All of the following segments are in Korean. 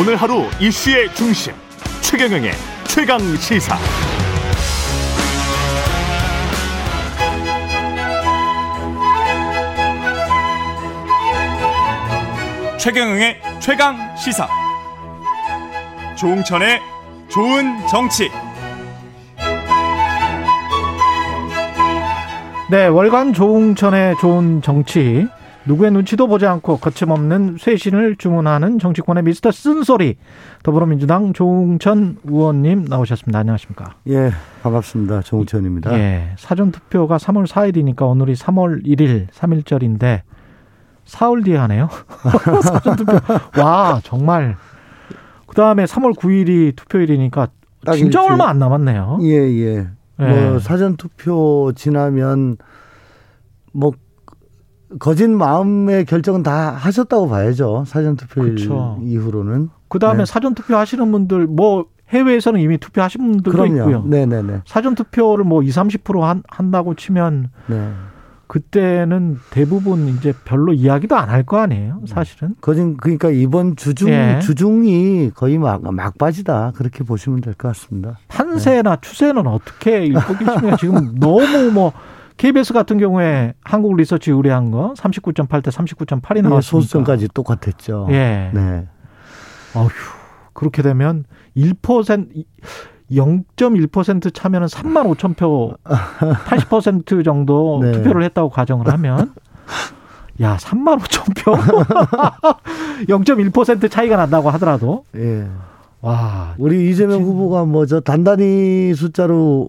오늘 하루 이슈의 중심 최경영의 최강 시사. 최경영의 최강 시사. 조웅천의 좋은 정치. 네, 월간 조웅천의 좋은 정치. 누구의 눈치도 보지 않고 거침없는 쇄신을 주문하는 정치권의 미스터 쓴소리. 더불어민주당 조웅천 의원님 나오셨습니다. 안녕하십니까? 예, 반갑습니다. 조웅천입니다. 예, 사전 투표가 3월 4일이니까 오늘이 3월 1일, 3일절인데 사흘 뒤에 하네요. 사전 투표. 와, 정말. 그 다음에 3월 9일이 투표일이니까 진짜 얼마 안 남았네요. 예, 예. 예. 뭐 사전 투표 지나면 뭐 거진 마음의 결정은 다 하셨다고 봐야죠. 사전 투표 그렇죠. 이후로는. 그 다음에 네. 사전 투표 하시는 분들 뭐 해외에서는 이미 투표하신 분들도 그럼요. 있고요. 네, 네, 네. 사전 투표를 뭐 2, 30% 한, 한다고 치면 네. 그때는 대부분 이제 별로 이야기도 안 할 거 아니에요, 사실은. 거진 그러니까 이번 주중 예. 주중이 거의 막 막바지다 그렇게 보시면 될 것 같습니다. 판세나 네. 추세는 어떻게 읽고 계시면 지금 너무 뭐 KBS 같은 경우에 한국 리서치 의뢰한 거 39.8 대 39.8이 나왔으니까 소수점까지 똑같았죠. 예. 네. 어휴 그렇게 되면 1% 0.1% 차면은 3만 5천 표, 80% 정도 네. 투표를 했다고 가정을 하면 야, 3만 5천 표? 0.1% 차이가 난다고 하더라도. 예. 와. 우리 이재명 지금... 후보가 뭐 저 단단히 숫자로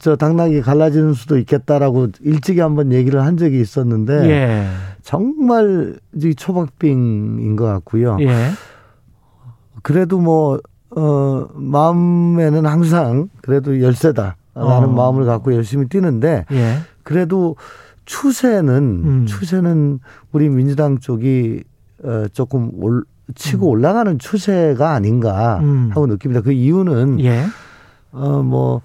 저 당락이 갈라지는 수도 있겠다라고 일찍이 한번 얘기를 한 적이 있었는데 예. 정말 초박빙인 것 같고요. 예. 그래도 뭐 어, 마음에는 항상 그래도 열세다라는 어. 마음을 갖고 열심히 뛰는데 예. 그래도 추세는 음. 추세는 우리 민주당 쪽이 어, 조금 올, 치고 음. 올라가는 추세가 아닌가 음. 하고 느낍니다. 그 이유는 예. 어뭐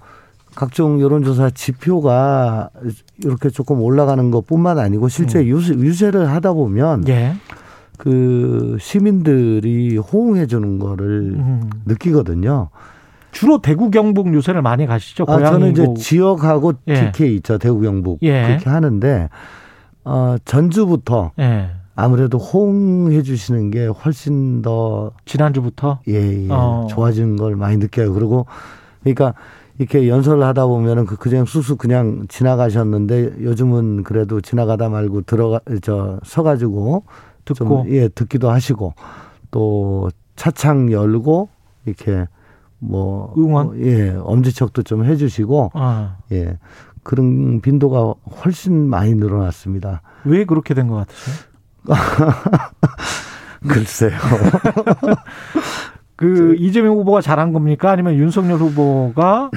각종 여론조사 지표가 이렇게 조금 올라가는 것뿐만 아니고 실제 음. 유세, 유세를 하다 보면 예. 그 시민들이 호응해 주는 거를 음. 느끼거든요. 주로 대구 경북 유세를 많이 가시죠. 아, 저는 이제 지역하고 예. TK 있죠. 대구 경북 예. 그렇게 하는데 어 전주부터 예. 아무래도 호응해 주시는 게 훨씬 더 지난주부터 예, 예. 어. 좋아진 걸 많이 느껴요. 그리고 그러니까 이렇게 연설을 하다 보면은 그 그냥 쑥쑥 그냥 지나가셨는데 요즘은 그래도 지나가다 말고 들어가 저 서가지고 듣고 좀, 예 듣기도 하시고 또 차창 열고 이렇게 뭐 응원 어, 예 엄지척도 좀 해주시고 아. 예 그런 빈도가 훨씬 많이 늘어났습니다. 왜 그렇게 된 것 같으세요? 글쎄요. 그 이재명 후보가 잘한 겁니까? 아니면 윤석열 후보가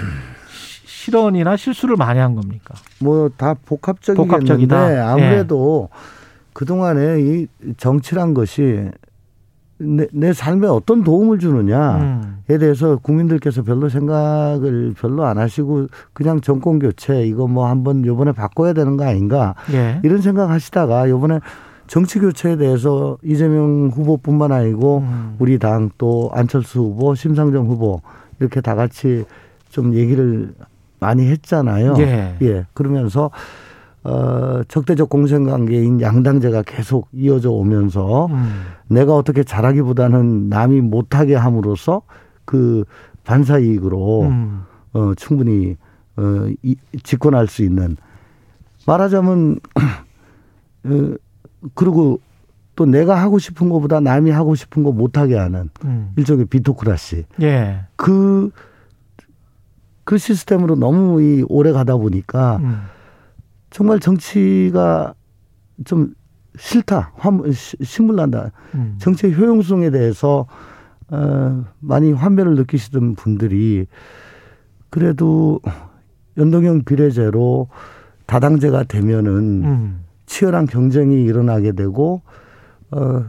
실언이나 실수를 많이 한 겁니까? 뭐 다 복합적이겠는데 복합적이다. 아무래도 예. 그동안에 이 정치란 것이 내, 내 삶에 어떤 도움을 주느냐에 음. 대해서 국민들께서 별로 생각을 별로 안 하시고 그냥 정권 교체 이거 뭐 한번 요번에 바꿔야 되는 거 아닌가 예. 이런 생각 하시다가 요번에 정치 교체에 대해서 이재명 후보뿐만 아니고 음. 우리 당 또 안철수 후보, 심상정 후보 이렇게 다 같이 좀 얘기를 많이 했잖아요. 예. 예. 그러면서 어, 적대적 공생관계인 양당제가 계속 이어져 오면서 음. 내가 어떻게 잘하기보다는 남이 못하게 함으로써 그 반사 이익으로 음. 어, 충분히 어, 이, 집권할 수 있는 말하자면 어, 그리고 또 내가 하고 싶은 것보다 남이 하고 싶은 거 못하게 하는 음. 일종의 비토크라시. 예. 그, 그 시스템으로 너무 이 오래 가다 보니까 음. 정말 정치가 좀 싫다, 환, 신물난다. 음. 정치의 효용성에 대해서 어, 많이 환멸을 느끼시던 분들이 그래도 연동형 비례제로 다당제가 되면은 음. 치열한 경쟁이 일어나게 되고 어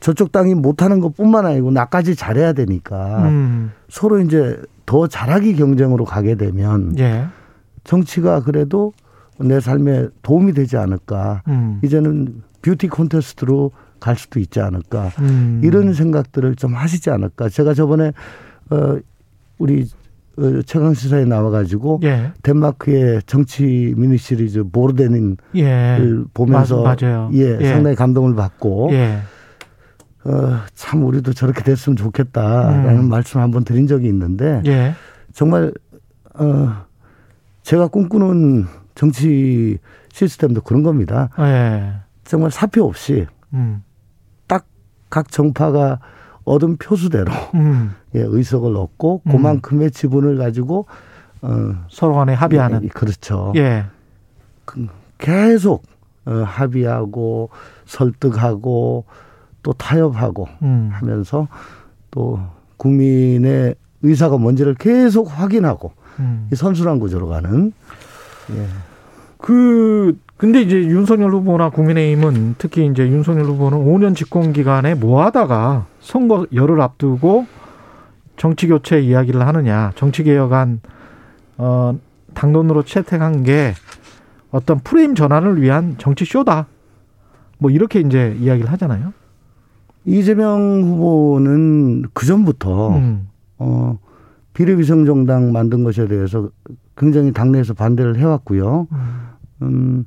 저쪽 땅이 못하는 것뿐만 아니고 나까지 잘해야 되니까 음. 서로 이제 더 잘하기 경쟁으로 가게 되면 예. 정치가 그래도 내 삶에 도움이 되지 않을까. 음. 이제는 뷰티 콘테스트로 갈 수도 있지 않을까 음. 이런 생각들을 좀 하시지 않을까 제가 저번에 어 우리 어, 최강 시사에 나와가지고 예. 덴마크의 정치 미니 시리즈 보르데닌을 예. 보면서 맞, 예, 예, 상당히 감동을 받고 예. 어, 참 우리도 저렇게 됐으면 좋겠다라는 음. 말씀 을 한번 드린 적이 있는데 예. 정말 어, 제가 꿈꾸는 정치 시스템도 그런 겁니다. 예. 정말 사표 없이 음. 딱각 정파가 얻은 표수대로 음. 예, 의석을 얻고 음. 그만큼의 지분을 가지고 어, 서로 간에 합의하는 예, 그렇죠. 예. 그 계속 어, 합의하고 설득하고 또 타협하고 음. 하면서 또 국민의 의사가 뭔지를 계속 확인하고 음. 이 선순환 구조로 가는 예. 그 근데 이제 윤석열 후보나 국민의힘은 특히 이제 윤석열 후보는 5년 집권 기간에 뭐 하다가 선거 열을 앞두고 정치 교체 이야기를 하느냐. 정치 개혁안 어 당론으로 채택한 게 어떤 프레임 전환을 위한 정치 쇼다. 뭐 이렇게 이제 이야기를 하잖아요. 이재명 후보는 그 전부터 음. 어 비례위성 정당 만든 것에 대해서 굉장히 당내에서 반대를 해왔고요. 음, 음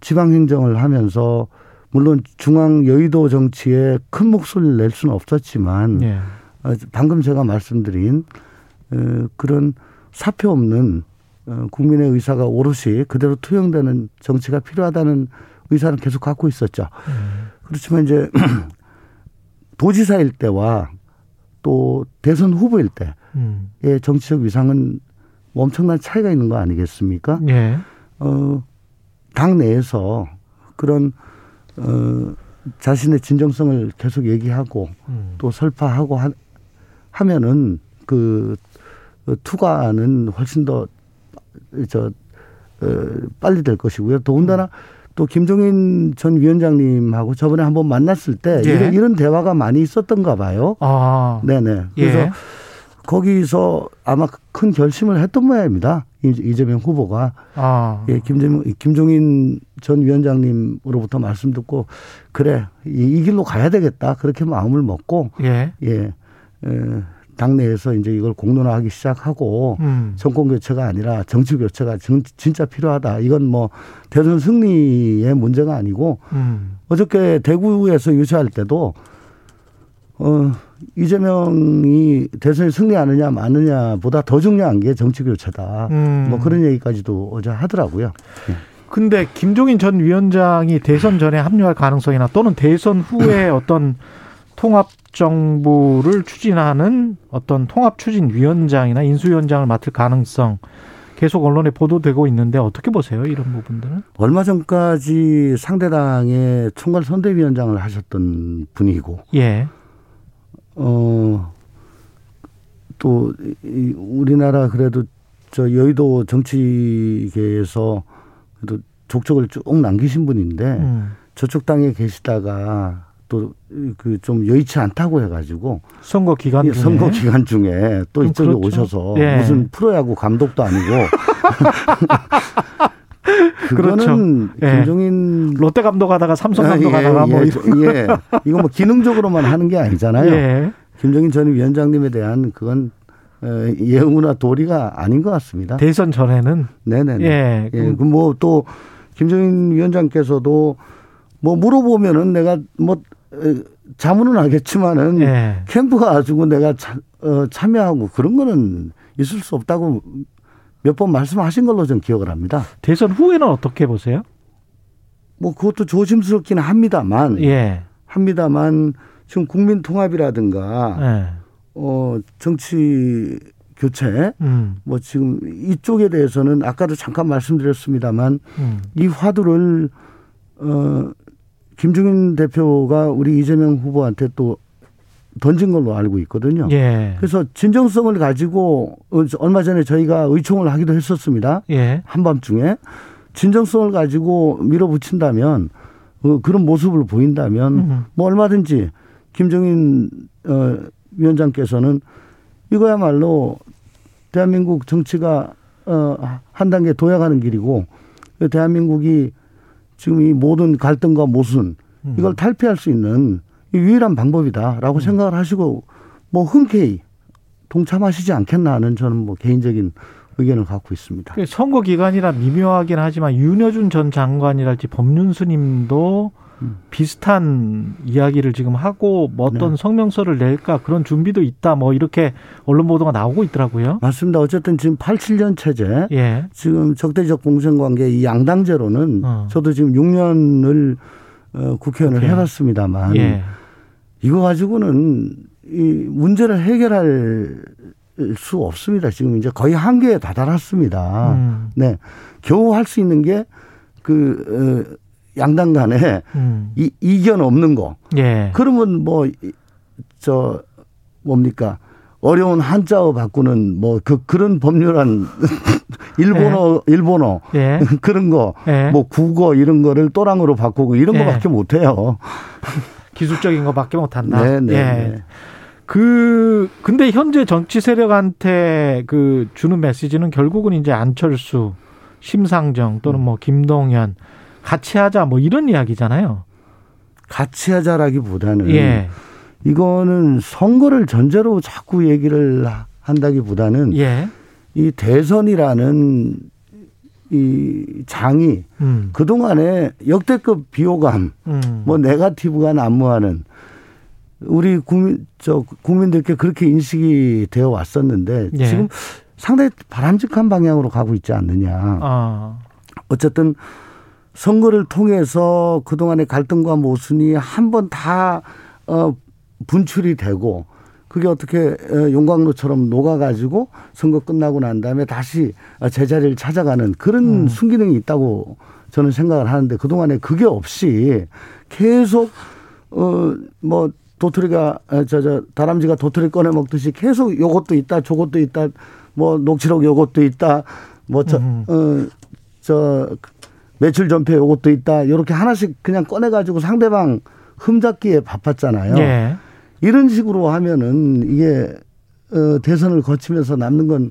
지방 행정을 하면서 물론 중앙 여의도 정치에 큰 목소리를 낼 수는 없었지만 예. 어, 방금 제가 말씀드린 어, 그런 사표 없는 어, 국민의 의사가 오롯이 그대로 투영되는 정치가 필요하다는 의사는 계속 갖고 있었죠. 음. 그렇지만 이제 도지사일 때와 또 대선 후보일 때의 음. 정치적 위상은 엄청난 차이가 있는 거 아니겠습니까? 예. 어, 당 내에서 그런 어, 자신의 진정성을 계속 얘기하고 음. 또 설파하고 하, 하면은 그 어, 투과는 훨씬 더저 어, 빨리 될 것이고요. 더군다나 음. 또 김종인 전 위원장님하고 저번에 한번 만났을 때 예. 이런, 이런 대화가 많이 있었던가 봐요. 아. 네네. 그래서 예. 거기서 아마 큰 결심을 했던 모양입니다. 이재명 후보가 아. 예, 김재명, 김종인 전 위원장님으로부터 말씀 듣고 그래 이, 이 길로 가야 되겠다 그렇게 마음을 먹고 예, 예, 예 당내에서 이제 이걸 공론화하기 시작하고 음. 정권 교체가 아니라 정치 교체가 진짜 필요하다. 이건 뭐 대선 승리의 문제가 아니고 음. 어저께 대구에서 유세할 때도 어 이재명이 대선에 승리하느냐 마느냐보다 더 중요한 게 정치 교체다. 음. 뭐 그런 얘기까지도 어제 하더라고요. 네. 근데 김종인 전 위원장이 대선 전에 합류할 가능성이나 또는 대선 후에 어떤 통합 정부를 추진하는 어떤 통합 추진 위원장이나 인수 위원장을 맡을 가능성 계속 언론에 보도되고 있는데 어떻게 보세요 이런 부분들은? 얼마 전까지 상대당의 총괄 선대위원장을 하셨던 분이고, 예. 어, 또, 우리나라 그래도 저 여의도 정치계에서 그래도 족적을 쭉 남기신 분인데, 음. 저쪽 당에 계시다가 또 그 좀 여의치 않다고 해가지고 선거 기간 중에 선거 기간 중에 또 이쪽에 그렇죠. 오셔서 예. 무슨 프로야구 감독도 아니고 그거는 그렇죠. 예. 김종인 롯데 감독하다가 삼성 아, 감독하다가 예, 뭐 예, 예. 이거 뭐 기능적으로만 하는 게 아니잖아요. 예. 김종인 전 위원장님에 대한 그건 어, 예우나 도리가 아닌 것 같습니다. 대선 전에는 네네. 예. 예. 그뭐또 김종인 위원장께서도 뭐 물어보면은 내가 뭐 자문은 하겠지만은 예. 캠프 가지고 내가 차, 어, 참여하고 그런 거는 있을 수 없다고 몇 번 말씀하신 걸로 좀 기억을 합니다. 대선 후에는 어떻게 보세요? 뭐 그것도 조심스럽기는 합니다만, 예. 합니다만 지금 국민 통합이라든가 예. 어 정치 교체 음. 뭐 지금 이쪽에 대해서는 아까도 잠깐 말씀드렸습니다만 음. 이 화두를 어 김종인 대표가 우리 이재명 후보한테 또 던진 걸로 알고 있거든요. 예. 그래서 진정성을 가지고 얼마 전에 저희가 의총을 하기도 했었습니다. 예. 한밤중에 진정성을 가지고 밀어붙인다면 어, 그런 모습을 보인다면 음흠. 뭐 얼마든지 김종인 어, 위원장께서는 이거야말로 대한민국 정치가 어, 한 단계 도약하는 길이고 대한민국이 지금 이 모든 갈등과 모순 음. 이걸 탈피할 수 있는 유일한 방법이다라고 음. 생각을 하시고 뭐 흔쾌히 동참하시지 않겠나 하는 저는 뭐 개인적인 의견을 갖고 있습니다. 그 선거 기간이라 미묘하긴 하지만 윤여준 전 장관이랄지 법륜스님도 음. 비슷한 이야기를 지금 하고 뭐 어떤 네. 성명서를 낼까 그런 준비도 있다 뭐 이렇게 언론 보도가 나오고 있더라고요. 맞습니다. 어쨌든 지금 87년 체제 예. 지금 적대적 공생관계 이 양당제로는 어. 저도 지금 6년을 어, 국회의원을 국회. 해봤습니다만 예. 이거 가지고는 이 문제를 해결할 수 없습니다. 지금 이제 거의 한계에 다다랐습니다. 음. 네. 겨우 할 수 있는 게 그, 어, 양당 간에 음. 이, 이견 없는 거. 예. 그러면 뭐, 저, 뭡니까. 어려운 한자어 바꾸는 뭐 그 그런 법률안 일본어 예. 일본어 예. 그런 거뭐 예. 국어 이런 거를 또랑으로 바꾸고 이런 예. 거밖에 못 해요. 기술적인 거밖에 못 한다. 네, 네. 예. 네. 그 근데 현재 정치 세력한테 그 주는 메시지는 결국은 이제 안철수, 심상정 또는 뭐 김동연 같이 하자 뭐 이런 이야기잖아요. 같이 하자라기보다는 예. 이거는 선거를 전제로 자꾸 얘기를 한다기보다는 예. 이 대선이라는 이 장이 음. 그동안에 역대급 비호감, 음. 뭐 네가티브가 난무하는 우리 국민 저 국민들께 그렇게 인식이 되어 왔었는데 예. 지금 상당히 바람직한 방향으로 가고 있지 않느냐. 아. 어쨌든 선거를 통해서 그동안의 갈등과 모순이 한 번 다 어, 분출이 되고 그게 어떻게 어, 용광로처럼 녹아가지고 선거 끝나고 난 다음에 다시 제자리를 찾아가는 그런 음. 순기능이 있다고 저는 생각을 하는데 그동안에 그게 없이 계속 어 뭐 도토리가 저저 저, 다람쥐가 도토리 꺼내 먹듯이 계속 요것도 있다 저것도 있다 뭐 녹취록 요것도 있다 뭐저 어 저 매출 전폐 요것도 있다 이렇게 하나씩 그냥 꺼내 가지고 상대방 흠잡기에 바빴잖아요. 예. 이런 식으로 하면은 이게 어 대선을 거치면서 남는 건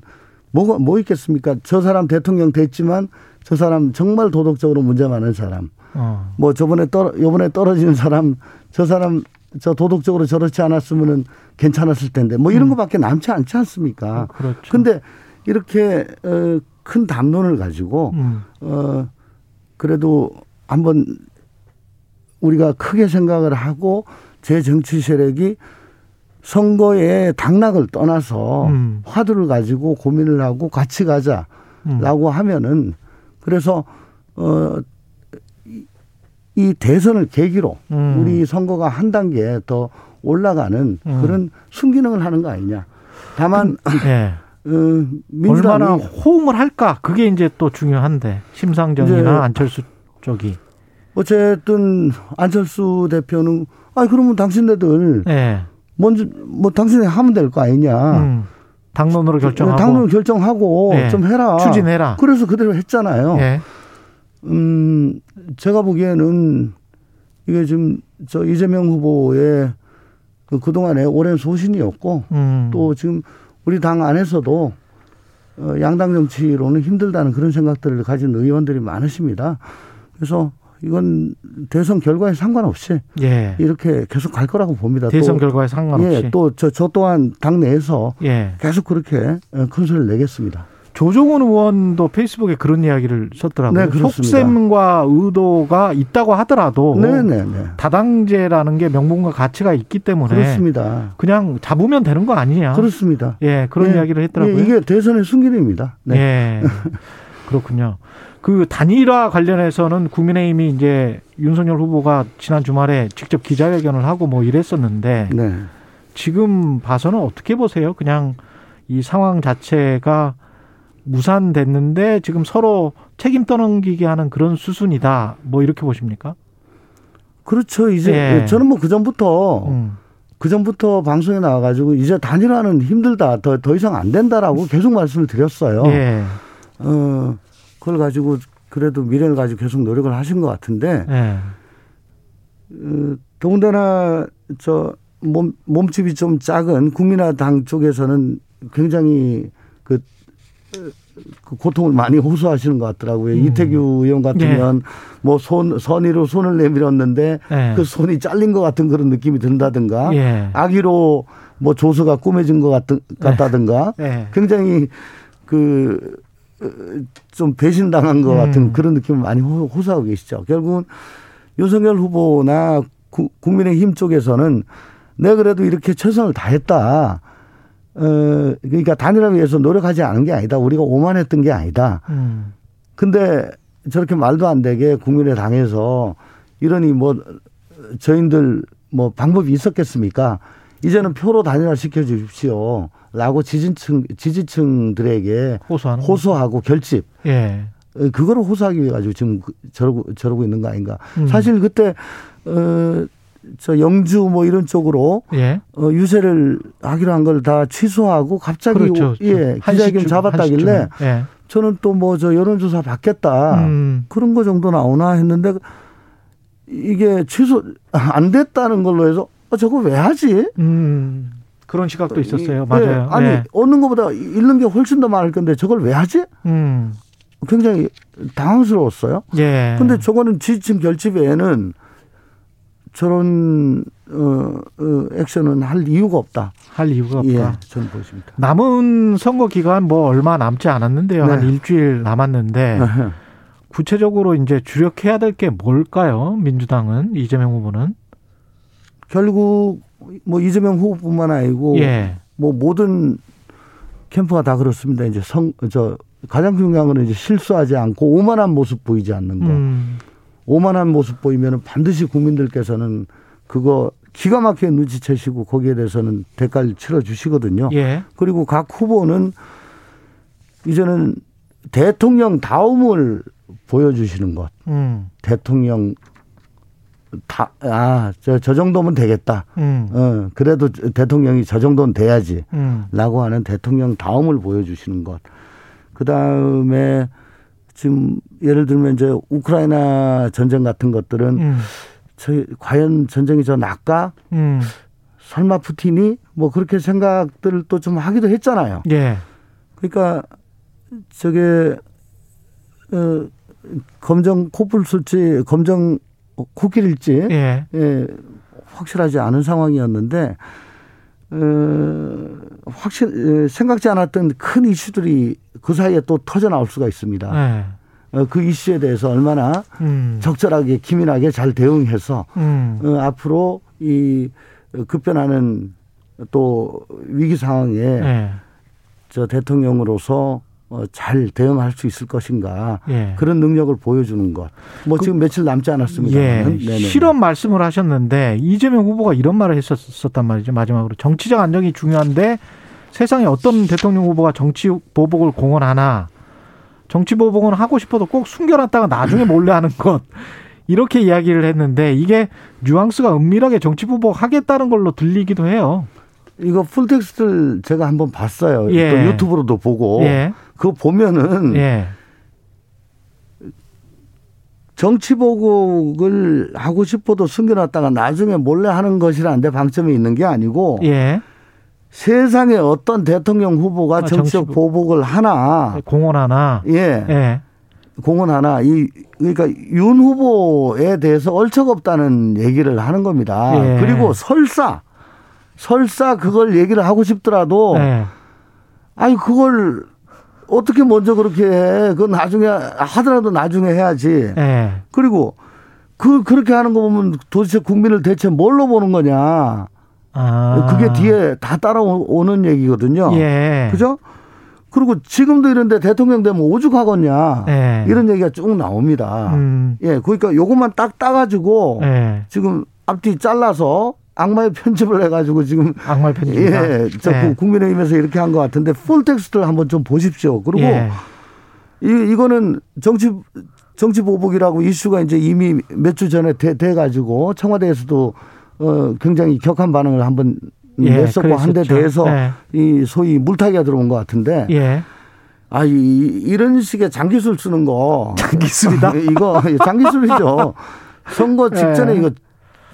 뭐가 뭐 있겠습니까? 저 사람 대통령 됐지만 저 사람 정말 도덕적으로 문제 많은 사람. 어. 뭐 저번에 떨어 요번에 떨어지는 사람 저 사람 저 도덕적으로 저렇지 않았으면은 괜찮았을 텐데 뭐 이런 음. 거밖에 남지 않지 않습니까? 어, 그렇죠. 근데 이렇게 어 큰 담론을 가지고 음. 어 그래도 한번 우리가 크게 생각을 하고 제 정치 세력이 선거에 당락을 떠나서 음. 화두를 가지고 고민을 하고 같이 가자라고 음. 하면은 그래서 어 이 대선을 계기로 음. 우리 선거가 한 단계 더 올라가는 음. 그런 순기능을 하는 거 아니냐. 다만 그, 네. 어, 얼마나 호응을 할까 그게 이제 또 중요한데 심상정이나 안철수 쪽이 어쨌든 안철수 대표는 아 그러면 당신네들 네. 먼저 뭐 당신이 하면 될 거 아니냐. 음. 당론으로 결정하고 당론 결정하고 네. 좀 해라. 추진해라. 그래서 그대로 했잖아요. 네. 음, 제가 보기에는 이게 지금 저 이재명 후보의 그 그동안의 오랜 소신이었고 음. 또 지금 우리 당 안에서도 어, 양당 정치로는 힘들다는 그런 생각들을 가진 의원들이 많으십니다. 그래서 이건 대선 결과에 상관없이 예. 이렇게 계속 갈 거라고 봅니다. 대선 또, 결과에 상관없이. 예, 또저 저 또한 당 내에서 예. 계속 그렇게 어, 큰 소리를 내겠습니다. 조종훈 의원도 페이스북에 그런 이야기를 썼더라고요. 네, 속셈과 의도가 있다고 하더라도 네, 네, 네. 다당제라는 게 명분과 가치가 있기 때문에 그렇습니다. 그냥 잡으면 되는 거 아니냐. 그렇습니다. 예, 그런 예, 이야기를 했더라고요. 예, 이게 대선의 순기능입니다. 네. 예. 그렇군요. 그 단일화 관련해서는 국민의힘이 이제 윤석열 후보가 지난 주말에 직접 기자회견을 하고 뭐 이랬었는데 네. 지금 봐서는 어떻게 보세요? 그냥 이 상황 자체가 무산됐는데 지금 서로 책임 떠넘기게 하는 그런 수순이다. 뭐 이렇게 보십니까? 그렇죠. 이제 예. 저는 뭐 그 전부터 음. 그 전부터 방송에 나와가지고 이제 단일화는 힘들다. 더, 더 이상 안 된다라고 계속 말씀을 드렸어요. 예. 어, 그걸 가지고 그래도 미래를 가지고 계속 노력을 하신 것 같은데, 예. 어, 더군다나 저 몸, 몸집이 좀 작은 국민의당 쪽에서는 굉장히 그 그 고통을 많이 호소하시는 것 같더라고요. 음. 이태규 의원 같으면 네. 뭐 손 선의로 손을 내밀었는데 네. 그 손이 잘린 것 같은 그런 느낌이 든다든가 네. 악의로 뭐 조서가 꾸며진 것 같은 같다든가 굉장히 그 좀 배신당한 것 같은 음. 그런 느낌을 많이 호소하고 계시죠. 결국은 윤석열 후보나 구, 국민의힘 쪽에서는 내가 그래도 이렇게 최선을 다했다. 어, 그러니까 단일화 위해서 노력하지 않은 게 아니다. 우리가 오만했던 게 아니다. 음. 근데 저렇게 말도 안 되게 국민의 당에서 이러니 뭐 저희들 뭐 방법이 있었겠습니까? 이제는 표로 단일화 시켜 주십시오. 라고 지지층, 지지층들에게 호소하는 호소하고 결집. 예. 어, 그거를 호소하기 위해 가지고 지금 그 저러고, 저러고 있는 거 아닌가. 음. 사실 그때, 어, 저 영주 뭐 이런 쪽으로 예. 어, 유세를 하기로 한 걸 다 취소하고 갑자기 그렇죠. 예 기자회견 잡았다길래 예. 저는 또 뭐 저 여론조사 받겠다 음. 그런 거 정도 나오나 했는데 이게 취소 안 됐다는 걸로 해서 어, 저거 왜 하지? 음. 그런 시각도 있었어요. 맞아요. 네. 아니 네. 얻는 것보다 잃는 게 훨씬 더 많을 건데 저걸 왜 하지? 음. 굉장히 당황스러웠어요. 예. 근데 저거는 지지층 결집에는 저런 어, 어, 액션은 할 이유가 없다. 할 이유가 없다. 예, 저는 보십니다. 남은 선거 기간 뭐 얼마 남지 않았는데요. 네. 한 일주일 남았는데 구체적으로 이제 주력해야 될 게 뭘까요? 민주당은 이재명 후보는 결국 뭐 이재명 후보뿐만 아니고 예. 뭐 모든 캠프가 다 그렇습니다. 이제 성 저 가장 중요한 거는 이제 실수하지 않고 오만한 모습 보이지 않는 거. 음. 오만한 모습 보이면 반드시 국민들께서는 그거 기가 막히게 눈치채시고 거기에 대해서는 대가를 치러 주시거든요. 예. 그리고 각 후보는 이제는 대통령 다움을 보여주시는 것. 음. 대통령 다, 아, 저, 저 정도면 되겠다. 음. 어, 그래도 대통령이 저 정도는 돼야지. 음. 라고 하는 대통령 다움을 보여주시는 것. 그 다음에 지금 예를 들면 이제 우크라이나 전쟁 같은 것들은 음. 저 과연 전쟁이 저 낫까? 음. 설마 푸틴이 뭐 그렇게 생각들을 또 좀 하기도 했잖아요. 예. 그러니까 저게 어 검정 코뿔소지 검정 코끼리일지 예. 예. 확실하지 않은 상황이었는데 어, 확실 생각지 않았던 큰 이슈들이 그 사이에 또 터져 나올 수가 있습니다. 네. 어, 그 이슈에 대해서 얼마나 음. 적절하게 기민하게 잘 대응해서 음. 어, 앞으로 이 급변하는 또 위기 상황에 네. 저 대통령으로서 어, 잘 대응할 수 있을 것인가 예. 그런 능력을 보여주는 것. 뭐 그, 지금 며칠 남지 않았습니다. 예. 실험 말씀을 하셨는데 이재명 후보가 이런 말을 했었단 말이죠. 마지막으로 정치적 안정이 중요한데 세상에 어떤 대통령 후보가 정치 보복을 공언하나 정치 보복은 하고 싶어도 꼭 숨겨놨다가 나중에 몰래 하는 것. 이렇게 이야기를 했는데 이게 뉘앙스가 은밀하게 정치 보복 하겠다는 걸로 들리기도 해요. 이거 풀텍스트를 제가 한번 봤어요. 예. 또 유튜브로도 보고. 예. 그거 보면은 예. 정치 보복을 하고 싶어도 숨겨놨다가 나중에 몰래 하는 것이라는데 방점이 있는 게 아니고 예. 세상에 어떤 대통령 후보가 아, 정치적 정치 보복을 하나 공언 하나 예. 예. 공언 하나 이 그러니까 윤 후보에 대해서 얼척 없다는 얘기를 하는 겁니다. 예. 그리고 설사 설사 그걸 얘기를 하고 싶더라도 예. 아니 그걸 어떻게 먼저 그렇게 해? 그건 나중에 하더라도 나중에 해야지. 네. 그리고 그 그렇게 하는 거 보면 도대체 국민을 대체 뭘로 보는 거냐? 아. 그게 뒤에 다 따라오는 얘기거든요. 예. 그죠? 그리고 지금도 이런데 대통령 되면 오죽하겠냐. 예. 이런 얘기가 쭉 나옵니다. 음. 예. 그러니까 요것만 딱 따가지고 예. 지금 앞뒤 잘라서 악마의 편집을 해가지고 지금 악마의 편집 예, 저 네. 국민의힘에서 이렇게 한 것 같은데 full text를 한번 좀 보십시오. 그리고 예. 이 이거는 정치 정치 보복이라고 이슈가 이제 이미 몇 주 전에 돼, 돼 가지고 청와대에서도 어 굉장히 격한 반응을 한번 예, 냈었고 한데 대해서 네. 이 소위 물타기가 들어온 것 같은데. 예. 아, 이, 이런 식의 장기술 쓰는 거. 장기술이다? 이거 장기술이죠. 선거 직전에 예. 이거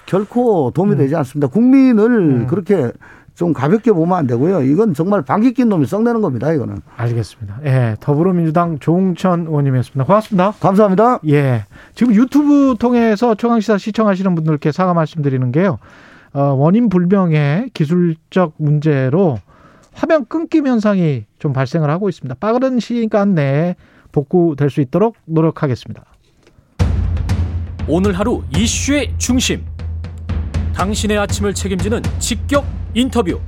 결코 도움이 음. 되지 않습니다. 국민을 음. 그렇게 좀 가볍게 보면 안 되고요. 이건 정말 방귀 낀 놈이 썩내는 겁니다. 이거는. 알겠습니다. 예, 더불어민주당 조홍천 의원님이었습니다. 고맙습니다. 감사합니다. 예, 지금 유튜브 통해서 최강시사 시청하시는 분들께 사과 말씀드리는 게요. 어, 원인 불명의 기술적 문제로 화면 끊김 현상이 좀 발생을 하고 있습니다. 빠른 시간 내에 복구될 수 있도록 노력하겠습니다. 오늘 하루 이슈의 중심. 당신의 아침을 책임지는 직격 인터뷰.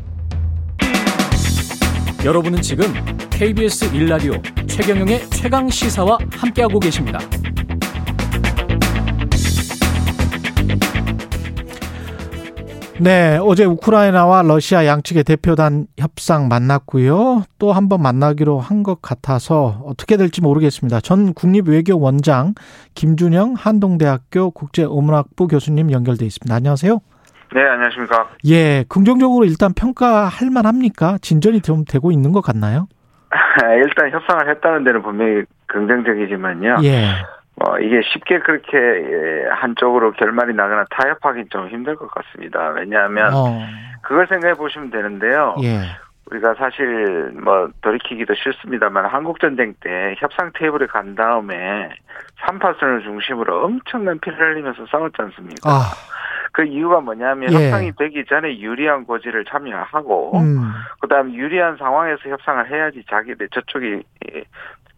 여러분은 지금 KBS 일라디오 최경영의 최강 시사와 함께하고 계십니다. 네, 어제 우크라이나와 러시아 양측의 대표단 협상 만났고요. 또 한 번 만나기로 한 것 같아서 어떻게 될지 모르겠습니다. 전 국립외교원장 김준영 한동대학교 국제어문학부 교수님 연결돼 있습니다. 안녕하세요. 네, 안녕하십니까. 예, 긍정적으로 일단 평가할 만합니까? 진전이 좀 되고 있는 것 같나요? 일단 협상을 했다는 데는 분명히 긍정적이지만요. 예. 뭐 이게 쉽게 그렇게 예, 한쪽으로 결말이 나거나 타협하기 좀 힘들 것 같습니다. 왜냐하면 어. 그걸 생각해 보시면 되는데요. 예. 우리가 사실 뭐 돌이키기도 싫습니다만 한국 전쟁 때 협상 테이블에 간 다음에 3파선을 중심으로 엄청난 피를 흘리면서 싸웠지 않습니까? 아. 그 이유가 뭐냐면 예. 협상이 되기 전에 유리한 고지를 참여하고 음. 그다음 유리한 상황에서 협상을 해야지 자기들 저쪽이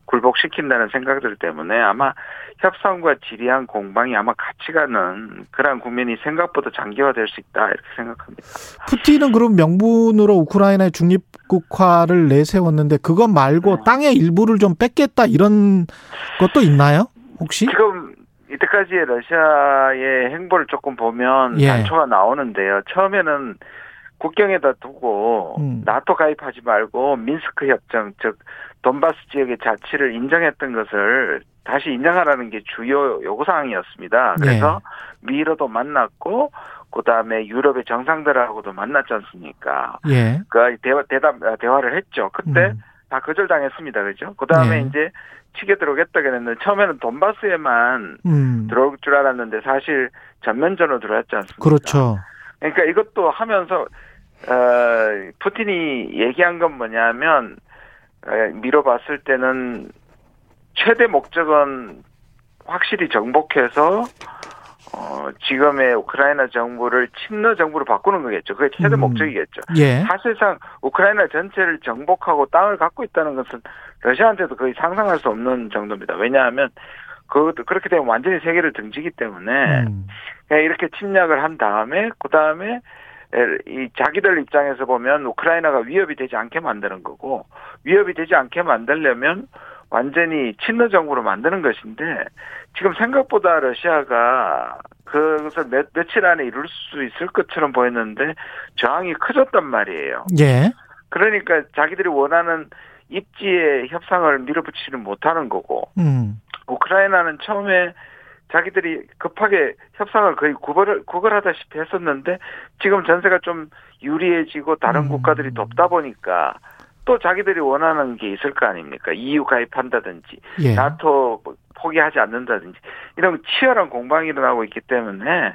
굴복시킨다는 생각들 때문에 아마 협상과 지리한 공방이 아마 같이 가는 그러한 국면이 생각보다 장기화될 수 있다 이렇게 생각합니다. 푸틴은 그럼 명분으로 우크라이나의 중립국화를 내세웠는데 그것 말고 네. 땅의 일부를 좀 뺏겠다 이런 것도 있나요? 혹시? 지금 이때까지의 러시아의 행보를 조금 보면 예. 단초가 나오는데요. 처음에는 국경에다 두고 음. 나토 가입하지 말고 민스크 협정 즉 돈바스 지역의 자치를 인정했던 것을 다시 인정하라는 게 주요 요구 사항이었습니다. 그래서 네. 미로도 만났고 그다음에 유럽의 정상들하고도 만났지 않습니까? 예. 그 대화 대답 대화를 했죠. 그때 음. 다 거절당했습니다. 그죠? 그다음에 네. 이제 치게 들어오겠다 그랬는데 처음에는 돈바스에만 음. 들어올 줄 알았는데 사실 전면전으로 들어왔지 않습니까? 그렇죠. 그러니까 이것도 하면서 어 푸틴이 얘기한 건 뭐냐면 어, 미뤄봤을 때는 최대 목적은 확실히 정복해서 어, 지금의 우크라이나 정부를 친러 정부로 바꾸는 거겠죠. 그게 최대 음. 목적이겠죠. 예. 사실상 우크라이나 전체를 정복하고 땅을 갖고 있다는 것은 러시아한테도 거의 상상할 수 없는 정도입니다. 왜냐하면 그 그렇게 되면 완전히 세계를 등지기 때문에 음. 이렇게 침략을 한 다음에 그 다음에 이 자기들 입장에서 보면 우크라이나가 위협이 되지 않게 만드는 거고 위협이 되지 않게 만들려면 완전히 친러 정부로 만드는 것인데 지금 생각보다 러시아가 그것을 몇, 며칠 안에 이룰 수 있을 것처럼 보였는데 저항이 커졌단 말이에요. 예. 그러니까 자기들이 원하는 입지의 협상을 밀어붙이지는 못하는 거고 음. 우크라이나는 처음에 자기들이 급하게 협상을 거의 구걸, 구걸하다시피 했었는데 지금 전세가 좀 유리해지고 다른 음. 국가들이 돕다 보니까 또 자기들이 원하는 게 있을 거 아닙니까? EU 가입한다든지 예. 나토 포기하지 않는다든지 이런 치열한 공방이 일어나고 있기 때문에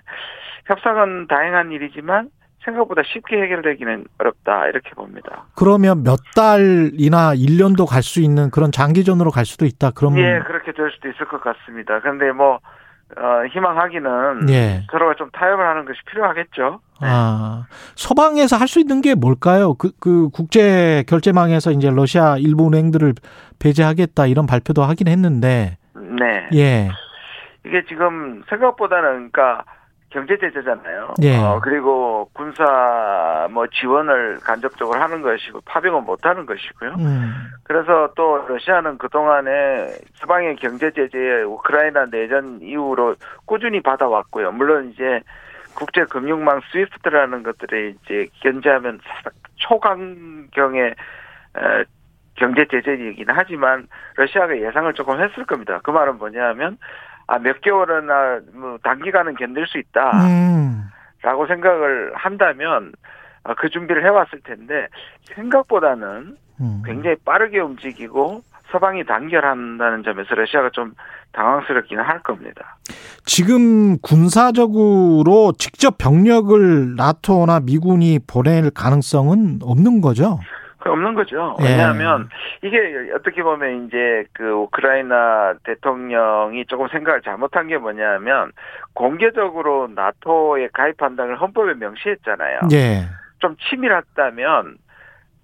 협상은 다행한 일이지만 생각보다 쉽게 해결되기는 어렵다 이렇게 봅니다. 그러면 몇 달이나 1년도 갈 수 있는 그런 장기전으로 갈 수도 있다. 그러면 예, 그렇게 될 수도 있을 것 같습니다. 그런데 뭐 어, 희망하기는 예. 서로가 좀 타협을 하는 것이 필요하겠죠. 네. 아, 서방에서 할 수 있는 게 뭘까요? 그, 그 국제 결제망에서 이제 러시아 일부 은행들을 배제하겠다 이런 발표도 하긴 했는데. 네. 예. 이게 지금 생각보다는 그러니까 경제 제재잖아요. 예. 어, 그리고 군사 뭐 지원을 간접적으로 하는 것이고 파병은 못 하는 것이고요. 음. 그래서 또 러시아는 그동안에 서방의 경제 제재에 우크라이나 내전 이후로 꾸준히 받아왔고요. 물론 이제 국제 금융망 스위프트라는 것들에 이제 견제하면 초강경의 경제 제재이긴 하지만 러시아가 예상을 조금 했을 겁니다. 그 말은 뭐냐면 아, 몇 개월이나 뭐 단기간은 견딜 수 있다. 음. 라고 생각을 한다면 아, 그 준비를 해왔을 텐데 생각보다는 음. 굉장히 빠르게 움직이고 서방이 단결한다는 점에서 러시아가 좀 당황스럽기는 할 겁니다. 지금 군사적으로 직접 병력을 나토나 미군이 보낼 가능성은 없는 거죠? 없는 거죠. 예. 왜냐하면 예. 이게 어떻게 보면 이제 그 우크라이나 대통령이 조금 생각을 잘못한 게 뭐냐면 공개적으로 나토에 가입한다는 헌법에 명시했잖아요. 예. 좀 치밀했다면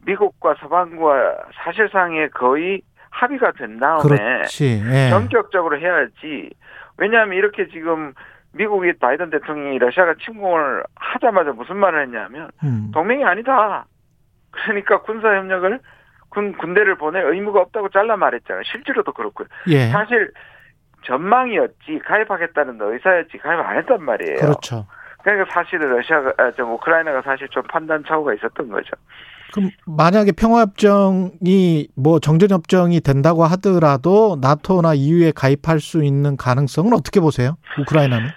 미국과 서방과 사실상의 거의 합의가 된 다음에 예. 전격적으로 해야지. 왜냐하면 이렇게 지금 미국이 바이든 대통령이 러시아가 침공을 하자마자 무슨 말을 했냐면 음. 동맹이 아니다. 그러니까 군사 협력을 군 군대를 보낼 의무가 없다고 잘라 말했잖아요. 실제로도 그렇고요. 예. 사실 전망이었지 가입하겠다는 의사였지 가입 안 했단 말이에요. 그렇죠. 그러니까 사실은 러시아가 아, 좀 우크라이나가 사실 좀 판단 착오가 있었던 거죠. 그럼 만약에 평화협정이 뭐 정전협정이 된다고 하더라도 나토나 EU에 가입할 수 있는 가능성은 어떻게 보세요? 우크라이나는?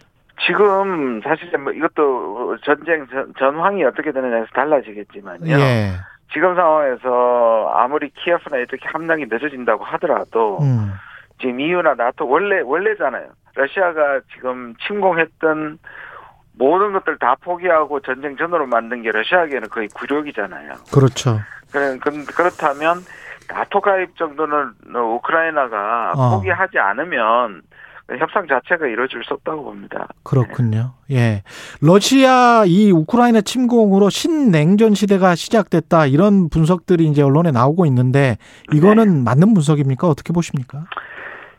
지금 사실 뭐 이것도 전쟁 전황이 어떻게 되느냐에서 달라지겠지만요. 예. 지금 상황에서 아무리 키예프나 이렇게 함량이 늦어진다고 하더라도 음. 지금 EU나 나토 원래 원래잖아요. 러시아가 지금 침공했던 모든 것들 다 포기하고 전쟁 전으로 만든 게 러시아에게는 거의 굴욕이잖아요. 그렇죠. 그렇다면 나토 가입 정도는 우크라이나가 어. 포기하지 않으면 협상 자체가 이루어질 수 없다고 봅니다. 그렇군요. 예. 러시아 이 우크라이나 침공으로 신냉전 시대가 시작됐다 이런 분석들이 이제 언론에 나오고 있는데 이거는 네. 맞는 분석입니까? 어떻게 보십니까?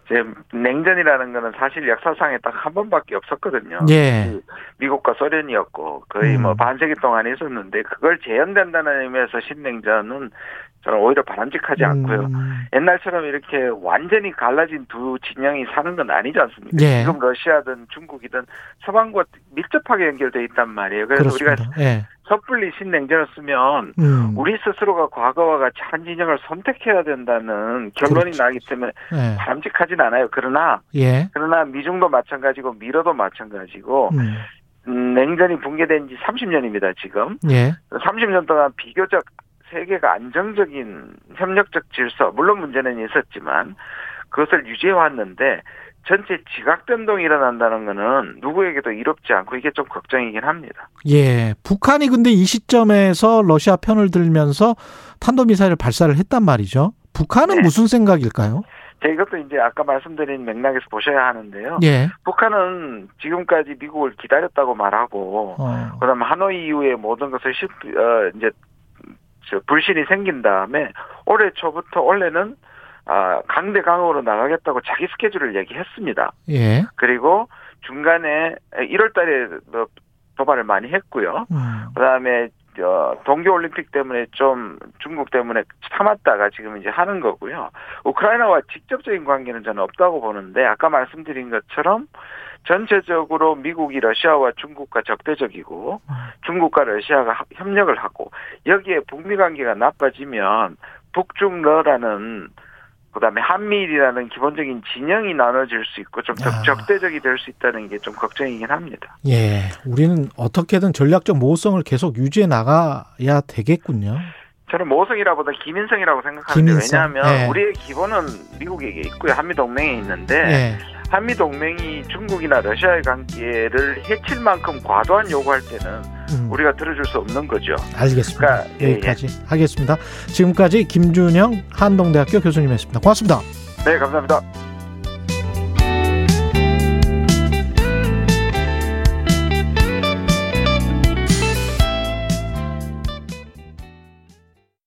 이제 냉전이라는 거는 사실 역사상에 딱 한 번밖에 없었거든요. 예. 그 미국과 소련이었고 거의 뭐 음. 뭐 반세기 동안 있었는데 그걸 재현된다는 의미에서 신냉전은 저는 오히려 바람직하지 않고요. 음. 옛날처럼 이렇게 완전히 갈라진 두 진영이 사는 건 아니지 않습니까? 예. 지금 러시아든 중국이든 서방과 밀접하게 연결돼 있단 말이에요. 그래서 그렇습니다. 우리가 예. 섣불리 신냉전을 쓰면 음. 우리 스스로가 과거와 같이 한 진영을 선택해야 된다는 결론이 그렇죠. 나기 때문에 예. 바람직하진 않아요. 그러나 예. 그러나 미중도 마찬가지고 미러도 마찬가지고 음. 음 냉전이 붕괴된 지 30년입니다, 지금. 예. 30년 동안 비교적 세계가 안정적인 협력적 질서, 물론 문제는 있었지만 그것을 유지해 왔는데 전체 지각 변동이 일어난다는 거는 누구에게도 이롭지 않고 이게 좀 걱정이긴 합니다. 예. 북한이 근데 이 시점에서 러시아 편을 들면서 탄도미사일을 발사를 했단 말이죠. 북한은 네. 무슨 생각일까요? 이것도 이제 아까 말씀드린 맥락에서 보셔야 하는데요. 예. 북한은 지금까지 미국을 기다렸다고 말하고, 어. 그다음 하노이 이후에 모든 것을 시, 어, 이제 저 불신이 생긴 다음에 올해 초부터 원래는 아, 강대강으로 나가겠다고 자기 스케줄을 얘기했습니다. 예. 그리고 중간에 1월 달에 뭐 도발을 많이 했고요. 음. 그다음에 저 동계올림픽 때문에 좀 중국 때문에 참았다가 지금 이제 하는 거고요. 우크라이나와 직접적인 관계는 저는 없다고 보는데 아까 말씀드린 것처럼 전체적으로 미국이 러시아와 중국과 적대적이고 중국과 러시아가 협력을 하고 여기에 북미 관계가 나빠지면 북중러라는 그다음에 한미일이라는 기본적인 진영이 나눠질 수 있고 좀 아. 적대적이 될 수 있다는 게 좀 걱정이긴 합니다. 예, 우리는 어떻게든 전략적 모호성을 계속 유지해 나가야 되겠군요. 저는 모성이라보다 기민성이라고 생각하는데 기민성. 왜냐하면 예. 우리의 기본은 미국에게 있고요 한미 동맹에 있는데 예. 한미 동맹이 중국이나 러시아의 관계를 해칠 만큼 과도한 요구할 때는 음. 우리가 들어줄 수 없는 거죠. 알겠습니다. 그러니까, 여기까지 예, 예. 하겠습니다. 지금까지 김준영 한동대학교 교수님이었습니다. 고맙습니다. 네, 감사합니다.